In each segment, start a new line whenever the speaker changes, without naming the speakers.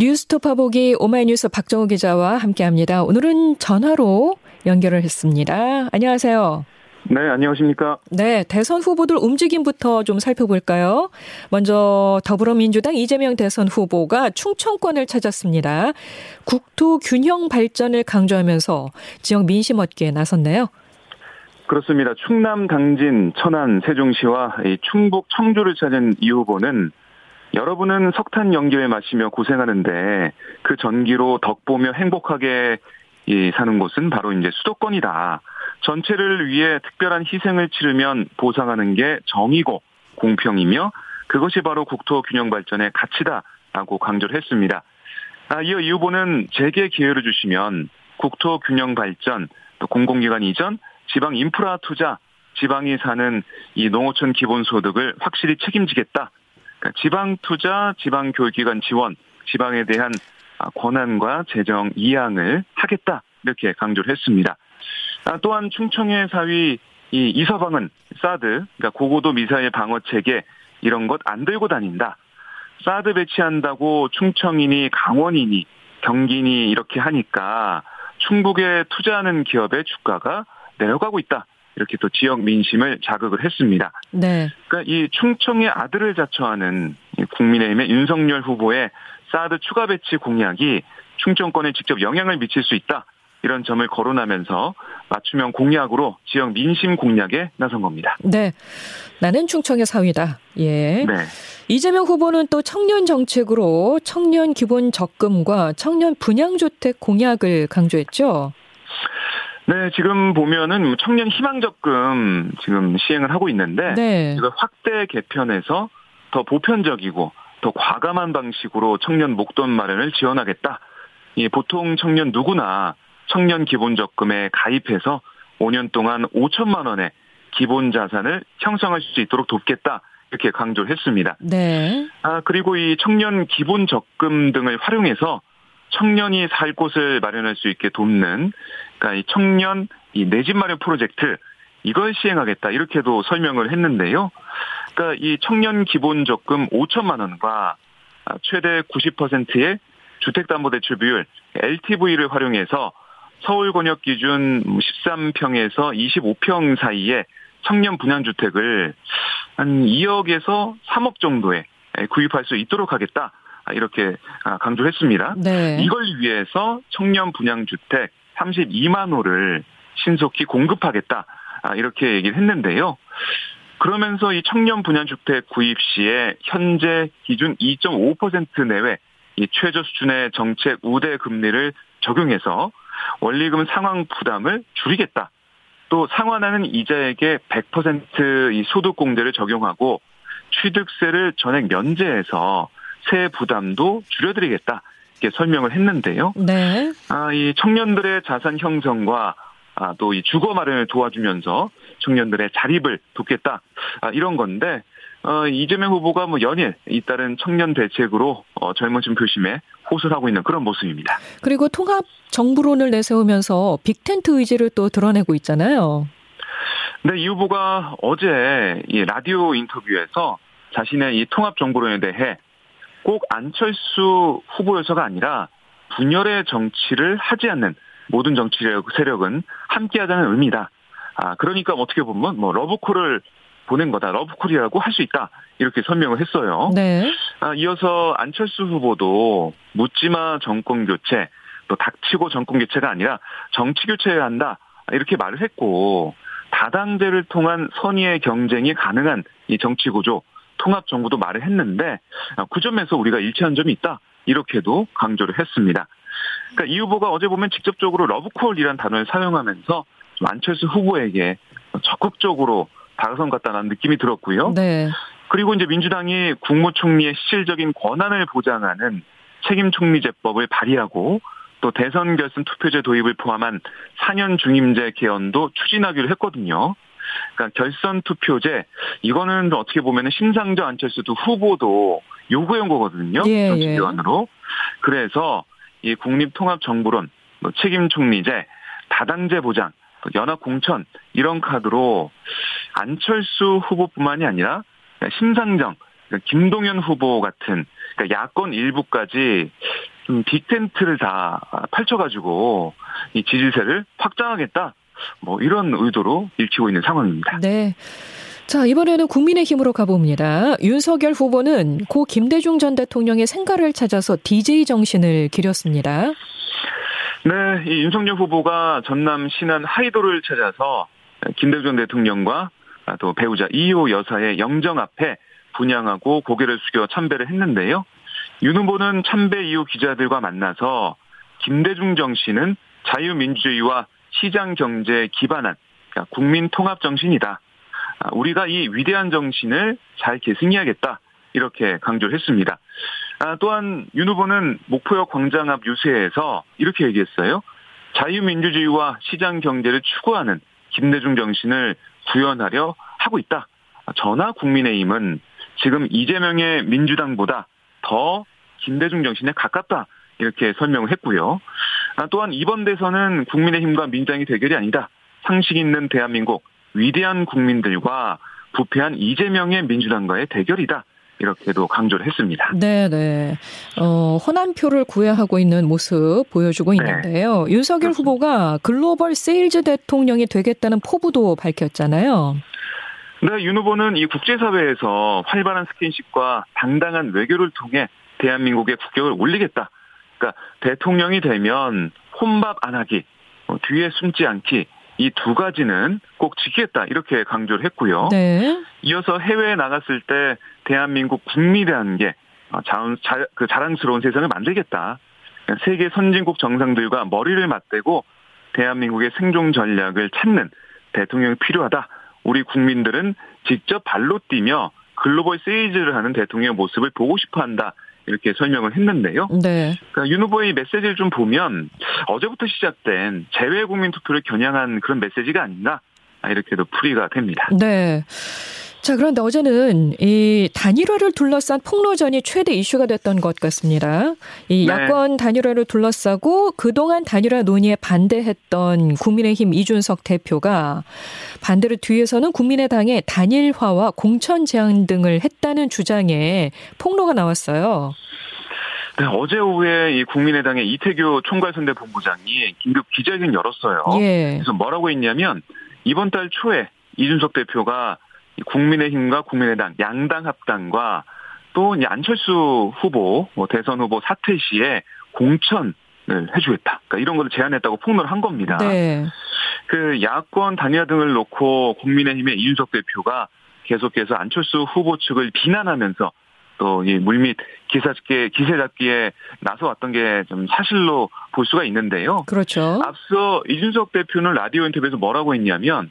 뉴스토파 보기 오마이뉴스 박정우 기자와 함께합니다. 오늘은 전화로 연결을 했습니다. 안녕하세요.
네, 안녕하십니까.
네, 대선 후보들 움직임부터 좀 살펴볼까요? 먼저 더불어민주당 이재명 대선 후보가 충청권을 찾았습니다. 국토 균형 발전을 강조하면서 지역 민심 얻기에 나섰네요.
그렇습니다. 충남 당진, 천안, 세종시와 충북 청주를 찾은 이 후보는 여러분은 석탄 연기를 마시며 고생하는데 그 전기로 덕보며 행복하게 사는 곳은 바로 이제 수도권이다. 전체를 위해 특별한 희생을 치르면 보상하는 게 정의고 공평이며 그것이 바로 국토 균형 발전의 가치다라고 강조를 했습니다. 아, 이어 이 후보는 재개 기회를 주시면 국토 균형 발전, 또 공공기관 이전, 지방 인프라 투자, 지방이 사는 이 농어촌 기본소득을 확실히 책임지겠다. 그러니까 지방 투자, 지방 교육기관 지원, 지방에 대한 아, 권한과 재정 이양을 하겠다 이렇게 강조를 했습니다. 아, 또한 충청의 사위 이 이서방은 사드, 그러니까 고고도 미사일 방어 체계 이런 것 안 들고 다닌다. 사드 배치한다고 충청이니 강원이니 경기니 이렇게 하니까 충북에 투자하는 기업의 주가가 내려가고 있다. 이렇게 또 지역 민심을 자극을 했습니다. 네. 그러니까 이 충청의 아들을 자처하는 국민의힘의 윤석열 후보의 사드 추가 배치 공약이 충청권에 직접 영향을 미칠 수 있다. 이런 점을 거론하면서 맞춤형 공약으로 지역 민심 공략에 나선 겁니다.
네. 나는 충청의 사위다. 예. 네. 이재명 후보는 또 청년 정책으로 청년 기본 적금과 청년 분양주택 공약을 강조했죠.
네, 지금 보면은 청년 희망 적금 지금 시행을 하고 있는데 네. 이걸 확대 개편해서 더 보편적이고 더 과감한 방식으로 청년 목돈 마련을 지원하겠다. 이 보통 청년 누구나 청년 기본 적금에 가입해서 5년 동안 5천만 원의 기본 자산을 형성할 수 있도록 돕겠다. 이렇게 강조를 했습니다. 네. 아, 그리고 이 청년 기본 적금 등을 활용해서 청년이 살 곳을 마련할 수 있게 돕는 그러니까 이 청년 이 내 집 마련 프로젝트 이걸 시행하겠다 이렇게도 설명을 했는데요. 그러니까 이 청년 기본 적금 5천만 원과 최대 90%의 주택담보대출 비율 LTV를 활용해서 서울 권역 기준 13평에서 25평 사이에 청년 분양주택을 한 2억에서 3억 정도에 구입할 수 있도록 하겠다. 이렇게 강조했습니다. 네. 이걸 위해서 청년 분양 주택 32만 호를 신속히 공급하겠다. 이렇게 얘기를 했는데요. 그러면서 이 청년 분양 주택 구입 시에 현재 기준 2.5% 내외 이 최저 수준의 정책 우대 금리를 적용해서 원리금 상환 부담을 줄이겠다. 또 상환하는 이자에게 100%이 소득 공제를 적용하고 취득세를 전액 면제해서 세 부담도 줄여드리겠다. 이렇게 설명을 했는데요. 네. 아, 이 청년들의 자산 형성과 아, 또 이 주거 마련을 도와주면서 청년들의 자립을 돕겠다. 아, 이런 건데 어, 이재명 후보가 뭐 연일 잇따른 청년 대책으로 어, 젊은층 표심에 호소를 하고 있는 그런 모습입니다.
그리고 통합 정부론을 내세우면서 빅텐트 의지를 또 드러내고 있잖아요.
네, 이 후보가 어제 이 라디오 인터뷰에서 자신의 이 통합 정부론에 대해 꼭 안철수 후보여서가 아니라 분열의 정치를 하지 않는 모든 정치 세력은 함께하자는 의미다. 아 그러니까 어떻게 보면 뭐 러브콜을 보낸 거다. 러브콜이라고 할 수 있다. 이렇게 설명을 했어요. 네. 아, 이어서 안철수 후보도 묻지마 정권 교체, 또 닥치고 정권 교체가 아니라 정치 교체해야 한다. 이렇게 말을 했고 다당제를 통한 선의의 경쟁이 가능한 이 정치 구조, 통합 정부도 말을 했는데 아, 그 점에서 우리가 일치한 점이 있다. 이렇게도 강조를 했습니다. 그러니까 이 후보가 어제 보면 직접적으로 러브콜이라는 단어를 사용하면서 안철수 후보에게 적극적으로 다가선 것 같다는 느낌이 들었고요. 네. 그리고 이제 민주당이 국무총리의 실질적인 권한을 보장하는 책임 총리제법을 발의하고 또 대선 결선 투표제 도입을 포함한 4년 중임제 개헌도 추진하기로 했거든요. 그러니까 결선 투표제 이거는 어떻게 보면은 심상정 안철수 두 후보도 요구해온 거거든요. 예, 정치 개헌으로. 예. 그래서 이 국립통합정부론, 뭐 책임 총리제, 다당제 보장, 연합 공천 이런 카드로 안철수 후보뿐만이 아니라 심상정, 김동연 후보 같은 그러니까 야권 일부까지 좀 빅텐트를 다 펼쳐가지고 이 지지세를 확장하겠다. 뭐 이런 의도로 읽히고 있는 상황입니다.
네. 자, 이번에는 국민의힘으로 가봅니다. 윤석열 후보는 고 김대중 전 대통령의 생가를 찾아서 DJ 정신을 기렸습니다.
네, 이 윤석열 후보가 전남 신안 하이도를 찾아서 김대중 대통령과 또 배우자 이호 여사의 영정 앞에 분양하고 고개를 숙여 참배를 했는데요. 윤 후보는 참배 이후 기자들과 만나서 김대중 정신은 자유민주주의와 시장 경제에 기반한 국민 통합 정신이다. 아, 우리가 이 위대한 정신을 잘 계승해야겠다. 이렇게 강조를 했습니다. 아, 또한 윤 후보는 목포역 광장 앞 유세에서 이렇게 얘기했어요. 자유민주주의와 시장 경제를 추구하는 김대중 정신을 구현하려 하고 있다. 전하 국민의힘은 지금 이재명의 민주당보다 더 김대중 정신에 가깝다. 이렇게 설명을 했고요. 아, 또한 이번 대선은 국민의힘과 민주당이 대결이 아니다. 상식 있는 대한민국 위대한 국민들과 부패한 이재명의 민주당과의 대결이다. 이렇게도 강조를 했습니다.
네, 네. 어, 호남 표를 구애하고 있는 모습 보여주고 네. 있는데요. 네. 윤석열 후보가 글로벌 세일즈 대통령이 되겠다는 포부도 밝혔잖아요.
네, 윤 후보는 이 국제사회에서 활발한 스킨십과 당당한 외교를 통해 대한민국의 국격을 올리겠다. 그러니까 대통령이 되면 혼밥 안 하기, 어, 뒤에 숨지 않기, 이 두 가지는 꼭 지키겠다 이렇게 강조를 했고요. 네. 이어서 해외에 나갔을 때 대한민국 국민이라는 게 자, 자, 그 자랑스러운 세상을 만들겠다. 세계 선진국 정상들과 머리를 맞대고 대한민국의 생존 전략을 찾는 대통령이 필요하다. 우리 국민들은 직접 발로 뛰며 글로벌 세이즈를 하는 대통령의 모습을 보고 싶어 한다. 이렇게 설명을 했는데요. 네. 그러니까 윤 후보의 메시지를 좀 보면 어제부터 시작된 재외 국민 투표를 겨냥한 그런 메시지가 아닌가 이렇게도 풀이가 됩니다.
네. 자, 그런데 어제는 이 단일화를 둘러싼 폭로전이 최대 이슈가 됐던 것 같습니다. 이 네. 야권 단일화를 둘러싸고 그동안 단일화 논의에 반대했던 국민의힘 이준석 대표가 반대로 뒤에서는 국민의당의 단일화와 공천 제한 등을 했다는 주장에 폭로가 나왔어요.
네, 어제 오후에 이 국민의당의 이태규 총괄선대 본부장이 긴급 기자회견 열었어요. 예. 그래서 뭐라고 했냐면 이번 달 초에 이준석 대표가 국민의힘과 국민의당 양당 합당과 또 안철수 후보 뭐 대선 후보 사퇴 시에 공천을 해주겠다. 그러니까 이런 걸 제안했다고 폭로를 한 겁니다. 네. 그 야권 단일화 등을 놓고 국민의힘의 이준석 대표가 계속해서 안철수 후보 측을 비난하면서 또 이 물밑 기사 잡기 기세 잡기에 나서왔던 게 좀 사실로 볼 수가 있는데요.
그렇죠.
앞서 이준석 대표는 라디오 인터뷰에서 뭐라고 했냐면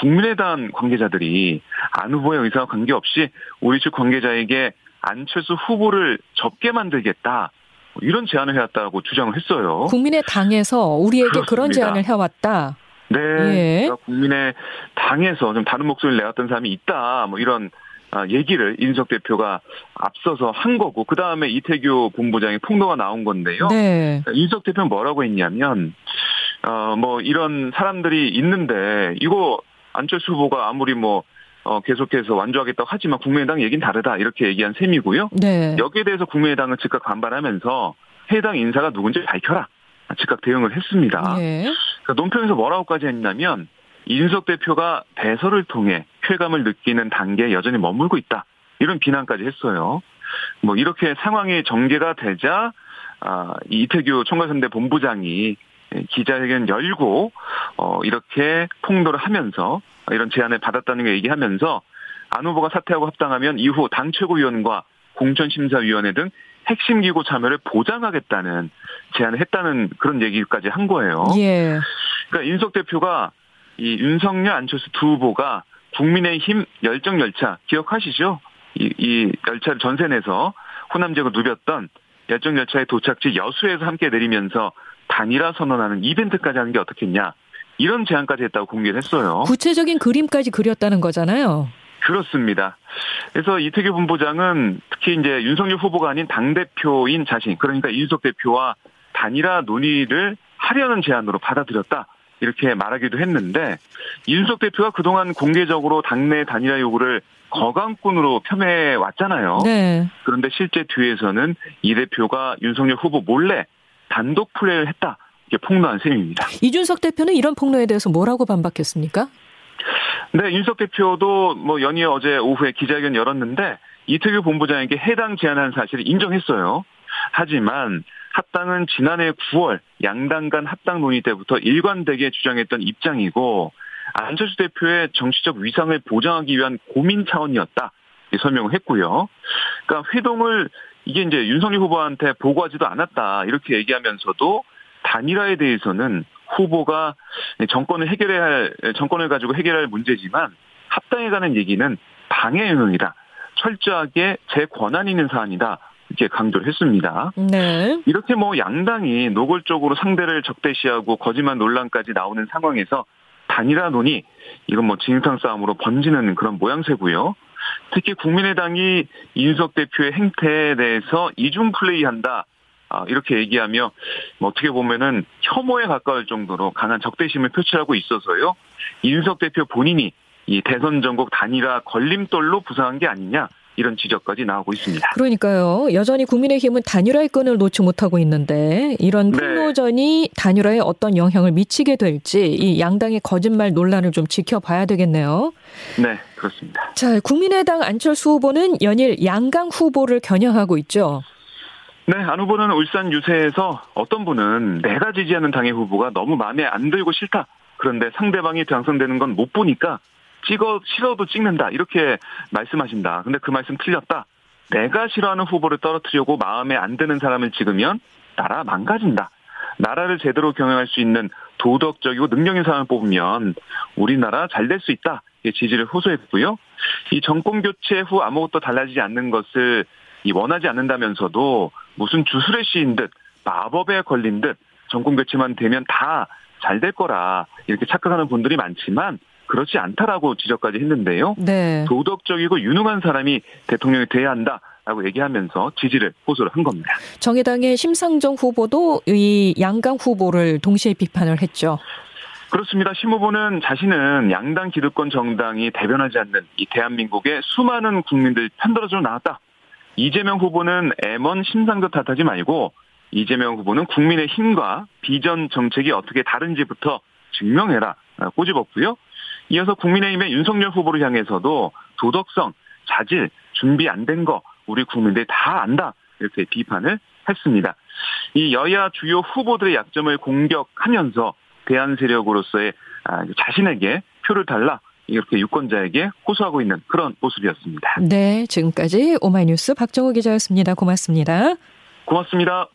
국민의당 관계자들이 안 후보의 의사와 관계없이 우리 측 관계자에게 안철수 후보를 접게 만들겠다. 뭐 이런 제안을 해왔다고 주장을 했어요.
국민의당에서 우리에게 그렇습니다. 그런 제안을 해왔다.
네. 예. 그러니까 국민의 당에서 좀 다른 목소리를 내왔던 사람이 있다. 뭐 이런 아, 얘기를 인석 대표가 앞서서 한 거고 그 다음에 이태규 본부장의 폭로가 나온 건데요. 네. 인석 대표는 뭐라고 했냐면 어뭐 이런 사람들이 있는데 이거 안철수 후보가 아무리 뭐 어, 계속해서 완주하겠다고 하지만 국민의당 얘기는 다르다 이렇게 얘기한 셈이고요. 네. 여기에 대해서 국민의당은 즉각 반발하면서 해당 인사가 누군지 밝혀라. 즉각 대응을 했습니다. 네. 그러니까 논평에서 뭐라고까지 했냐면 이준석 대표가 대서를 통해 쾌감을 느끼는 단계에 여전히 머물고 있다. 이런 비난까지 했어요. 뭐 이렇게 상황이 전개가 되자 아, 이태규 총괄선대 본부장이 예, 기자회견 열고 어 이렇게 폭로를 하면서 이런 제안을 받았다는 걸 얘기하면서 안 후보가 사퇴하고 합당하면 이후 당 최고위원과 공천심사위원회 등 핵심 기구 참여를 보장하겠다는 제안을 했다는 그런 얘기까지 한 거예요. 예. 그러니까 윤석 대표가 이 윤석열 안철수 두 후보가 국민의힘 열정 열차 기억하시죠? 이, 이 열차를 전선에서 호남 지역을 누볐던 열정 열차의 도착지 여수에서 함께 내리면서 단일화 선언하는 이벤트까지 하는 게 어떻겠냐. 이런 제안까지 했다고 공개를 했어요.
구체적인 그림까지 그렸다는 거잖아요.
그렇습니다. 그래서 이태규 본부장은 특히 이제 윤석열 후보가 아닌 당 대표인 자신, 그러니까 이준석 대표와 단일화 논의를 하려는 제안으로 받아들였다. 이렇게 말하기도 했는데 이준석 대표가 그동안 공개적으로 당내 단일화 요구를 거강꾼으로 폄해 왔잖아요. 네. 그런데 실제 뒤에서는 이 대표가 윤석열 후보 몰래 단독 플레이를 했다. 이게 폭로한 셈입니다.
이준석 대표는 이런 폭로에 대해서 뭐라고 반박했습니까?
네, 윤석 대표도 뭐 연이어 어제 오후에 기자회견 열었는데 이태규 본부장에게 해당 제안한 사실을 인정했어요. 하지만 합당은 지난해 9월 양당 간 합당 논의 때부터 일관되게 주장했던 입장이고 안철수 대표의 정치적 위상을 보장하기 위한 고민 차원이었다. 설명을 했고요. 그러니까 회동을 이게 이제 윤석열 후보한테 보고하지도 않았다. 이렇게 얘기하면서도 단일화에 대해서는 후보가 정권을 해결해야 할, 정권을 가지고 해결할 문제지만 합당에 관한 얘기는 방해 영역이다. 철저하게 제 권한 있는 사안이다. 이렇게 강조를 했습니다. 네. 이렇게 뭐 양당이 노골적으로 상대를 적대시하고 거짓말 논란까지 나오는 상황에서 단일화 논의 이건 뭐 진상 싸움으로 번지는 그런 모양새고요. 특히 국민의당이 이준석 대표의 행태에 대해서 이중 플레이한다. 아, 이렇게 얘기하며 뭐 어떻게 보면은 혐오에 가까울 정도로 강한 적대심을 표출하고 있어서요. 이준석 대표 본인이 이 대선 전국 단일화 걸림돌로 부상한 게 아니냐 이런 지적까지 나오고 있습니다.
그러니까요. 여전히 국민의힘은 단일화의 끈을 놓지 못하고 있는데 이런 네. 폭로전이 네. 단일화에 어떤 영향을 미치게 될지 이 양당의 거짓말 논란을 좀 지켜봐야 되겠네요.
네, 그렇습니다.
자, 국민의당 안철수 후보는 연일 양강 후보를 겨냥하고 있죠.
네, 안 후보는 울산 유세에서 어떤 분은 내가 지지하는 당의 후보가 너무 마음에 안 들고 싫다. 그런데 상대방이 당선되는 건 못 보니까 찍어 싫어도 찍는다 이렇게 말씀하신다. 근데 그 말씀 틀렸다. 내가 싫어하는 후보를 떨어뜨리고 마음에 안 드는 사람을 찍으면 나라 망가진다. 나라를 제대로 경영할 수 있는 도덕적이고 능력 있는 사람을 뽑으면 우리나라 잘 될 수 있다. 지지를 호소했고요. 이 정권 교체 후 아무것도 달라지지 않는 것을 원하지 않는다면서도 무슨 주술의 시인 듯 마법에 걸린 듯 정권 교체만 되면 다 잘 될 거라 이렇게 착각하는 분들이 많지만 그렇지 않다라고 지적까지 했는데요. 네. 도덕적이고 유능한 사람이 대통령이 돼야 한다. 라고 얘기하면서 지지를 호소를 한 겁니다.
정의당의 심상정 후보도 이 양강 후보를 동시에 비판을 했죠.
그렇습니다. 심 후보는 자신은 양당 기득권 정당이 대변하지 않는 이 대한민국의 수많은 국민들 편들어져 나왔다. 이재명 후보는 M1 심상정 탓하지 말고 이재명 후보는 국민의 힘과 비전 정책이 어떻게 다른지부터 증명해라 꼬집었고요. 이어서 국민의힘의 윤석열 후보를 향해서도 도덕성, 자질, 준비 안 된 거 우리 국민들 다 안다 이렇게 비판을 했습니다. 이 여야 주요 후보들의 약점을 공격하면서 대한 세력으로서의 아, 자신에게 표를 달라 이렇게 유권자에게 호소하고 있는 그런 모습이었습니다.
네, 지금까지 오마이뉴스 박정호 기자였습니다. 고맙습니다.
고맙습니다.